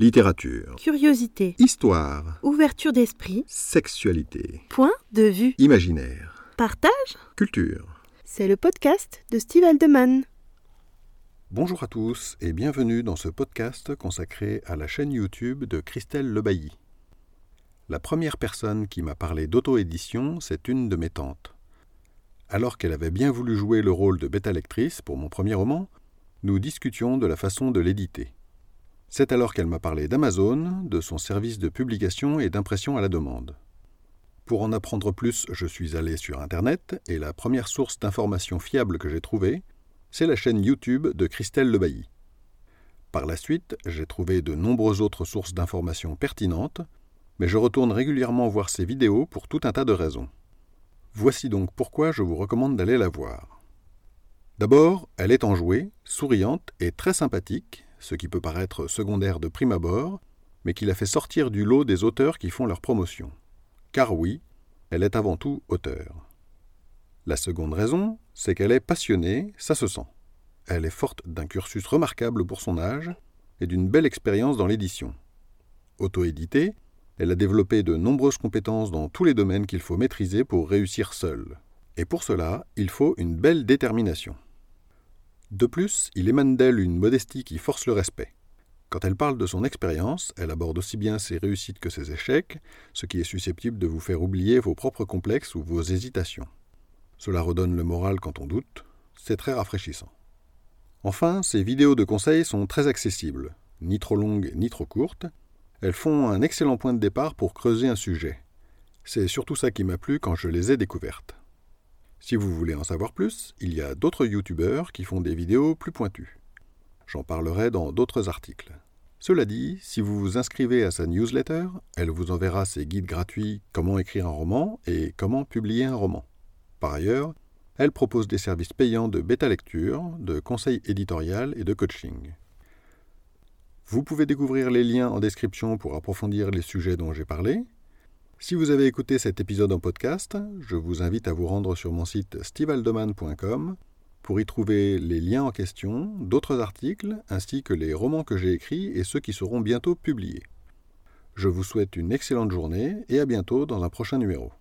Littérature. Curiosité. Histoire. Ouverture d'esprit. Sexualité. Point de vue. Imaginaire. Partage. Culture. C'est le podcast de Steve Aldeman. Bonjour à tous et bienvenue dans ce podcast consacré à la chaîne YouTube de Christelle Lebailly. La première personne qui m'a parlé d'auto-édition, c'est une de mes tantes. Alors qu'elle avait bien voulu jouer le rôle de bêta-lectrice pour mon premier roman, nous discutions de la façon de l'éditer. C'est alors qu'elle m'a parlé d'Amazon, de son service de publication et d'impression à la demande. Pour en apprendre plus, je suis allé sur Internet et la première source d'information fiable que j'ai trouvée, c'est la chaîne YouTube de Christelle Lebailly. Par la suite, j'ai trouvé de nombreuses autres sources d'informations pertinentes, mais je retourne régulièrement voir ses vidéos pour tout un tas de raisons. Voici donc pourquoi je vous recommande d'aller la voir. D'abord, elle est enjouée, souriante et très sympathique, ce qui peut paraître secondaire de prime abord, mais qui la fait sortir du lot des auteurs qui font leur promotion. Car oui, elle est avant tout auteur. La seconde raison, c'est qu'elle est passionnée, ça se sent. Elle est forte d'un cursus remarquable pour son âge et d'une belle expérience dans l'édition. Auto-éditée, elle a développé de nombreuses compétences dans tous les domaines qu'il faut maîtriser pour réussir seule. Et pour cela, il faut une belle détermination. De plus, il émane d'elle une modestie qui force le respect. Quand elle parle de son expérience, elle aborde aussi bien ses réussites que ses échecs, ce qui est susceptible de vous faire oublier vos propres complexes ou vos hésitations. Cela redonne le moral quand on doute, c'est très rafraîchissant. Enfin, ces vidéos de conseils sont très accessibles, ni trop longues ni trop courtes. Elles font un excellent point de départ pour creuser un sujet. C'est surtout ça qui m'a plu quand je les ai découvertes. Si vous voulez en savoir plus, il y a d'autres youtubeurs qui font des vidéos plus pointues. J'en parlerai dans d'autres articles. Cela dit, si vous vous inscrivez à sa newsletter, elle vous enverra ses guides gratuits Comment écrire un roman et Comment publier un roman. Par ailleurs, elle propose des services payants de bêta lecture, de conseil éditorial et de coaching. Vous pouvez découvrir les liens en description pour approfondir les sujets dont j'ai parlé, si vous avez écouté cet épisode en podcast, je vous invite à vous rendre sur mon site stevealdoman.com pour y trouver les liens en question, d'autres articles, ainsi que les romans que j'ai écrits et ceux qui seront bientôt publiés. Je vous souhaite une excellente journée et à bientôt dans un prochain numéro.